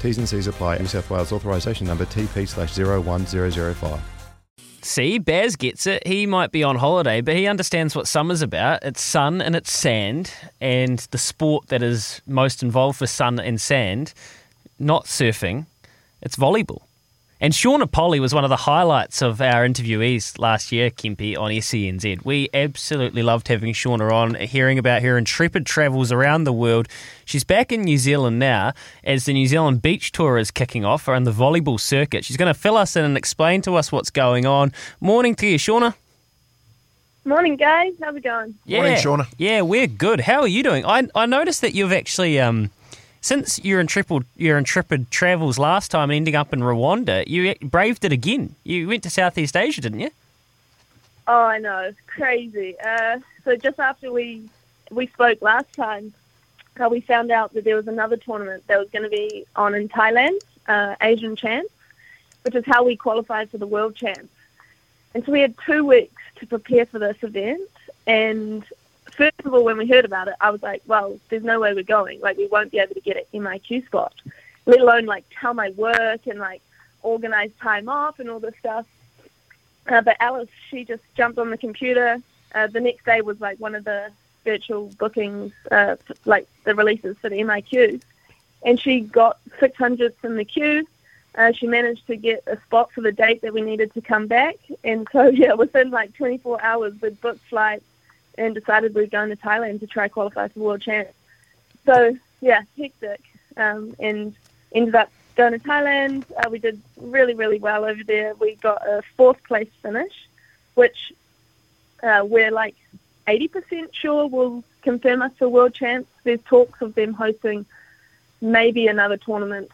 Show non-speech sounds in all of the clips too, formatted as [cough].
T's and C's apply. New South Wales authorisation number TP slash 01005. See, Baz gets it. He might be on holiday, but he understands what summer's about. It's sun and it's sand, and the sport that is most involved with sun and sand, not surfing, it's volleyball. And Shauna Polley was one of the highlights of our interviewees last year, Kempi, on SENZ. We absolutely loved having Shauna on, hearing about her intrepid travels around the world. She's back in New Zealand now as the New Zealand Beach Tour is kicking off on the volleyball circuit. She's going to fill us in and explain to us what's going on. Morning to you, Shauna. Morning, guys. How's it going? Yeah, Morning, Shauna. Yeah, we're good. How are you doing? I, I noticed that you've actually um, since your intrepid your intrepid travels last time and ending up in Rwanda, you braved it again. You went to Southeast Asia, didn't you? Oh, I know. Crazy. Uh, so just after we we spoke last time, uh, we found out that there was another tournament that was going to be on in Thailand, uh, Asian Champs, which is how we qualified for the World Champs. And so we had two weeks to prepare for this event. And first of all, when we heard about it, I was like, well, there's no way we're going. Like, we won't be able to get an MIQ spot, let alone like tell my work and like organize time off and all this stuff. Uh, but Alice, she just jumped on the computer. Uh, the next day was like one of the virtual bookings, uh, like the releases for the MIQ. And she got 600th in the queue. Uh, she managed to get a spot for the date that we needed to come back. And so, [laughs] yeah, within like 24 hours, we'd booked flights and decided we were going to Thailand to try qualify for World Champs. So, yeah, hectic. Um, and ended up going to Thailand. Uh, we did really, really well over there. We got a fourth place finish, which uh, we're like 80% sure will confirm us for World Champs. There's talks of them hosting maybe another tournament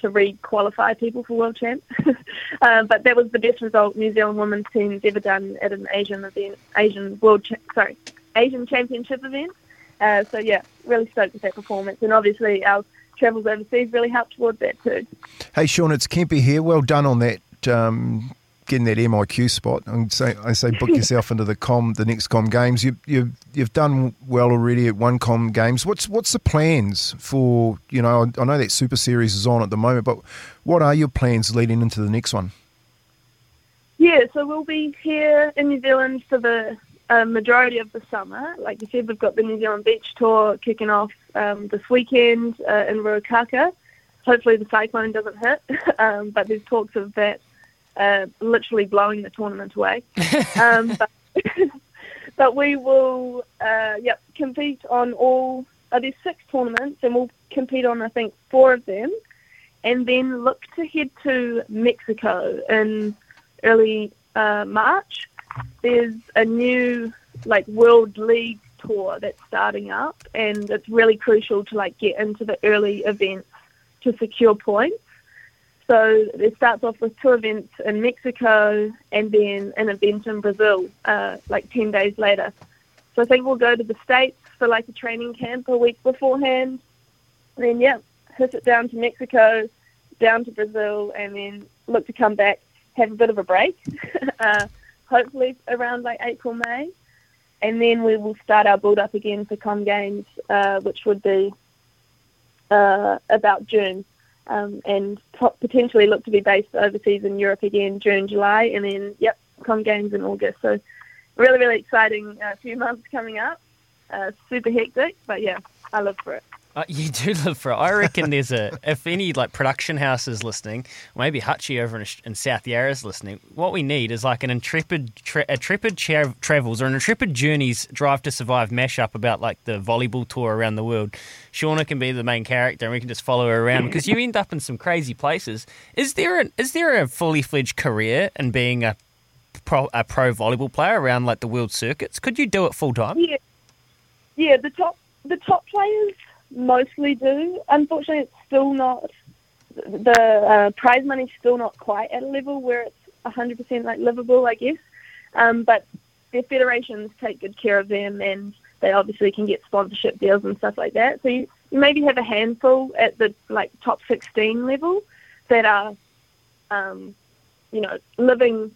to re-qualify people for World Champs. [laughs] uh, but that was the best result New Zealand women's team's ever done at an Asian event, Asian World, Cha- sorry, Asian Championship event. Uh, so yeah, really stoked with that performance, and obviously our travels overseas really helped towards that too. Hey, Sean, it's Kempi here. Well done on that, um, getting that MIQ spot. And say, I say, book [laughs] yourself into the com, the next com games. You, you, you've done well already at one com games. What's what's the plans for? You know, I, I know that Super Series is on at the moment, but what are your plans leading into the next one? Yeah, so we'll be here in New Zealand for the uh, majority of the summer. Like you said, we've got the New Zealand Beach Tour kicking off um, this weekend uh, in Ruakaka. Hopefully the cyclone doesn't hit, [laughs] um, but there's talks of that uh, literally blowing the tournament away. [laughs] um, but, [laughs] but we will, uh, yep, compete on all. Uh, there's six tournaments, and we'll compete on I think four of them, and then look to head to Mexico in early uh, March. There's a new like World League tour that's starting up, and it's really crucial to like get into the early events to secure points. So it starts off with two events in Mexico and then an event in Brazil, uh, like 10 days later. So I think we'll go to the States for like a training camp a week beforehand. And then, yeah, hit it down to Mexico, down to Brazil, and then look to come back, have a bit of a break, [laughs] uh, hopefully around like April, May. And then we will start our build up again for Com Games, uh, which would be uh, about June um, and potentially look to be based overseas in Europe again June, July, and then yep, Com Games in August. So really, really exciting uh, few months coming up. Uh, super hectic, but yeah, I live for it. Uh, [laughs] you do live for it. I reckon there's a if any like production houses listening, maybe Hutchie over in, in South Yarra is listening. What we need is like an intrepid, tra- intrepid tra- travels or an intrepid journeys drive to survive mashup about like the volleyball tour around the world. Shauna can be the main character, and we can just follow her around [laughs] because you end up in some crazy places. Is there an, is there a fully fledged career in being a pro, a pro volleyball player around like the world circuits? Could you do it full time? Yeah, yeah. The top the top players mostly do. Unfortunately, it's still not the uh, prize money's still not quite at a level where it's 100% like livable, I guess. Um, but their federations take good care of them, and they obviously can get sponsorship deals and stuff like that. So you, you maybe have a handful at the like top 16 level that are, um, you know, living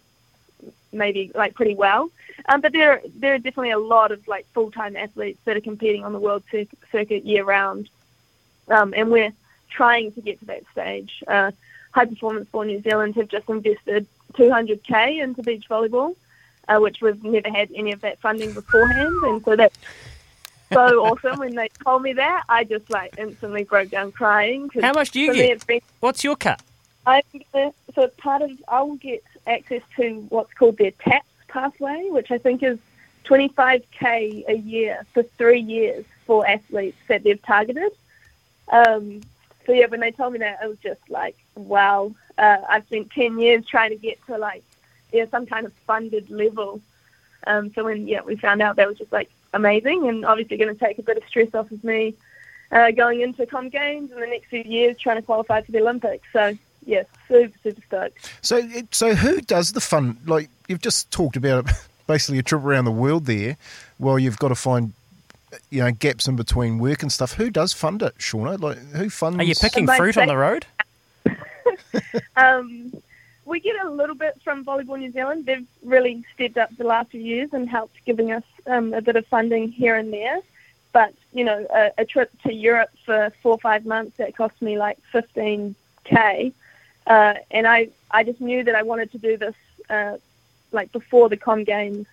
maybe like pretty well. Um, but there there are definitely a lot of like full time athletes that are competing on the world cir- circuit year round, um, and we're trying to get to that stage. Uh, High Performance for New Zealand have just invested 200k into beach volleyball, uh, which we've never had any of that funding beforehand, and so that's so [laughs] awesome. When they told me that, I just like instantly broke down crying. 'cause How much do you get? been What's your cut? I'm gonna, so part of I will get access to what's called their TAPS pathway, which I think is 25k a year for three years for athletes that they've targeted. Um, so yeah, when they told me that, I was just like, wow. Uh, I've spent 10 years trying to get to like yeah some kind of funded level. Um, so when yeah we found out, that was just like amazing, and obviously going to take a bit of stress off of me uh, going into Com Games in the next few years, trying to qualify for the Olympics. So yes, super super stoked. So, so who does the fun? Like you've just talked about [laughs] basically a trip around the world there, while you've got to find you know gaps in between work and stuff. Who does fund it, Shauna? Like who funds? Are you picking Am I fruit on the road? [laughs] Um, we get a little bit from Volleyball New Zealand. They've really stepped up the last few years and helped giving us um, a bit of funding here and there. But you know, a, a trip to Europe for four or five months that cost me like 15k, uh, and I I just knew that I wanted to do this uh, like before the Com Games,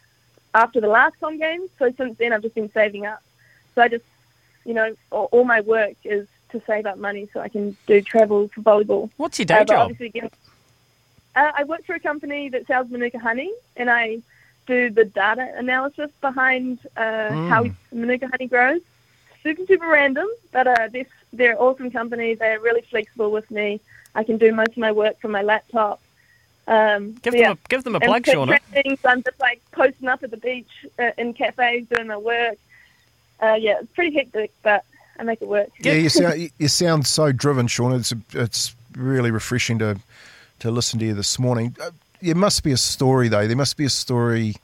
after the last Com Games. So since then, I've just been saving up. So I just, you know, all, all my work is to save up money so I can do travel for volleyball. What's your day Uh, job? get- Uh, I work for a company that sells Manuka honey, and I do the data analysis behind uh, how Manuka honey grows. Super, super random, but uh, this, they're an awesome company. They're really flexible with me. I can do most of my work from my laptop. Um, Give so yeah. them a give them a And plug, Shauna. trainings, I'm just like posting up at the beach uh, in cafes doing my work. Uh, yeah, it's pretty hectic, but I make it work. Yeah, you [laughs] sound you- you sound so driven, Shauna. It's it's really refreshing to to listen to you this morning. Uh, There must be a story though. There must be a story,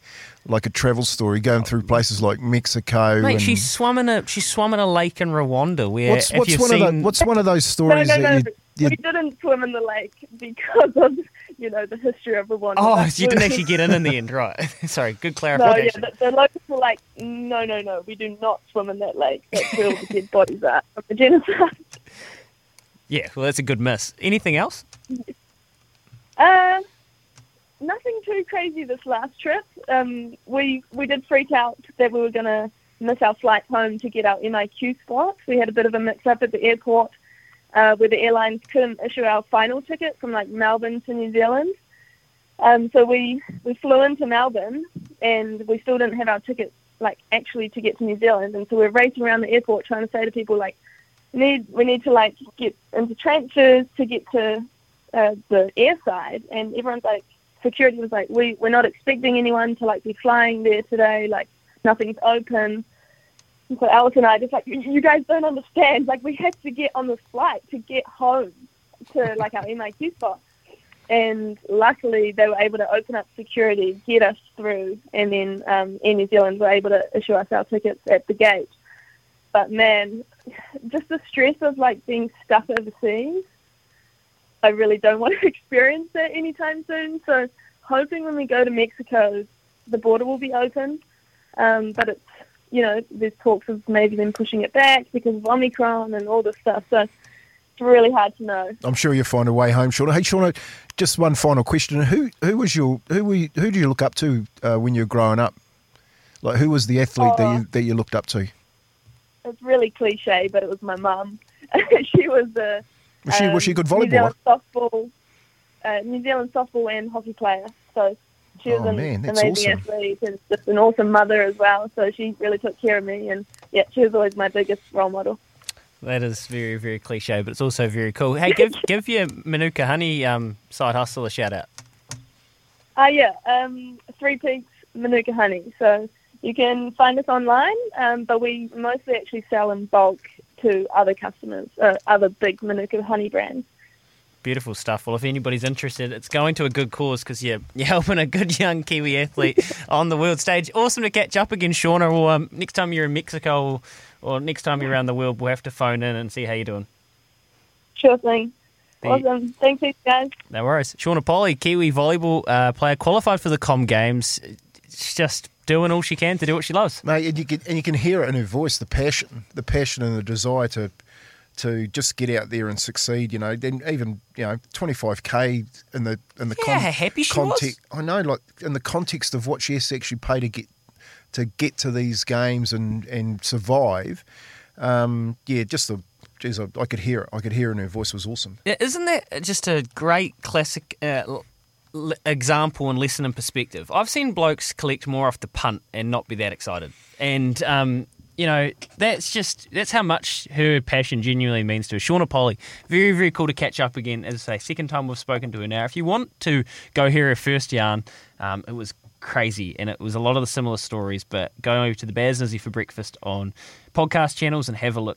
like a travel story, going through places like Mexico. Mate, and she swam in a she swam in a lake in Rwanda where what's what's one seen, of the, what's one of those No, stories no, no. that you, we didn't swim in the lake because of, you know, the history of Rwanda. Oh, Like, you didn't actually get in in the end, right? [laughs] Sorry, good clarification. No, yeah, the, the locals were like, no, no, no, we do not swim in that lake. That's where all the dead bodies are from [laughs] the genocide. yeah, well, that's a good miss. Anything else? Uh, nothing too crazy this last trip. Um, we we did freak out that we were going to miss our flight home to get our MIQ spot. We had a bit of a mix-up at the airport uh, where the airlines couldn't issue our final ticket from like Melbourne to New Zealand. Um, so we we flew into Melbourne and we still didn't have our tickets like actually to get to New Zealand. And so we're racing around the airport trying to say to people like, we need we need to like get into transfers to get to uh, the air side, and everyone's like, security was like, we we're not expecting anyone to like be flying there today. Like nothing's open. So Alice and I just like, you guys don't understand. Like we had to get on the flight to get home to like our MIQ spot. And luckily, they were able to open up security, get us through, and then um, Air New Zealand were able to issue us our tickets at the gate. But man, just the stress of like being stuck overseas I really don't want to [laughs] experience that anytime soon. So hoping when we go to Mexico, the border will be open. Um, but it's, you know, there's talks of maybe them pushing it back because of Omicron and all this stuff. So it's really hard to know. I'm sure you'll find a way home, Shauna. Hey, Shauna, just one final question: Who who was your who were you, who do you look up to uh, when you were growing up? Like, who was the athlete that you that you looked up to? It's really cliche, but it was my mum. [laughs] she was a Was she was she a good um, New? Zealand softball, uh, New Zealand softball and hockey player. So she was Oh, an man, that's amazing awesome. athlete and just an awesome mother as well. So she really took care of me, and yeah, she was always my biggest role model. That is very, very cliche, but it's also very cool. Hey, give [laughs] give your Manuka Honey um, side hustle a shout out. Ah, yeah, um, Three Peaks Manuka Honey. So you can find us online, um, but we mostly actually sell in bulk to other customers, uh, other big Manuka Honey brands. Beautiful stuff. Well, if anybody's interested, it's going to a good cause because you're, [laughs] you're helping a good young Kiwi athlete [laughs] on the world stage. Awesome to catch up again, Shauna. Or um, next time you're in Mexico or, or next time you're around the world, we'll have to phone in and see how you're doing. Sure thing. Awesome. Thank you, guys. No worries. Shauna Polley, Kiwi volleyball uh, player, qualified for the Com Games. She's just doing all she can to do what she loves. Mate, and you can and you can hear it in her voice, the passion, the passion and the desire to to just get out there and succeed. You know, then even you know, twenty five k in the in the Yeah, how happy she was. context. I know, like in the context of what she has to actually pay to get to get to these games and and survive. Um, yeah, just the. Geez, I, I could hear it. I could hear it in her voice. Was awesome. Yeah, Isn't that just a great classic uh, l- example and lesson in perspective? I've seen blokes collect more off the punt and not be that excited. And, um, you know, that's just, that's how much her passion genuinely means to her. Shauna Polley, very, very cool to catch up again. As I say, second time we've spoken to her now. If you want to go hear her first yarn, um, it was crazy and it was a lot of the similar stories but go over to the Baz and Izzy for breakfast on podcast channels and have a look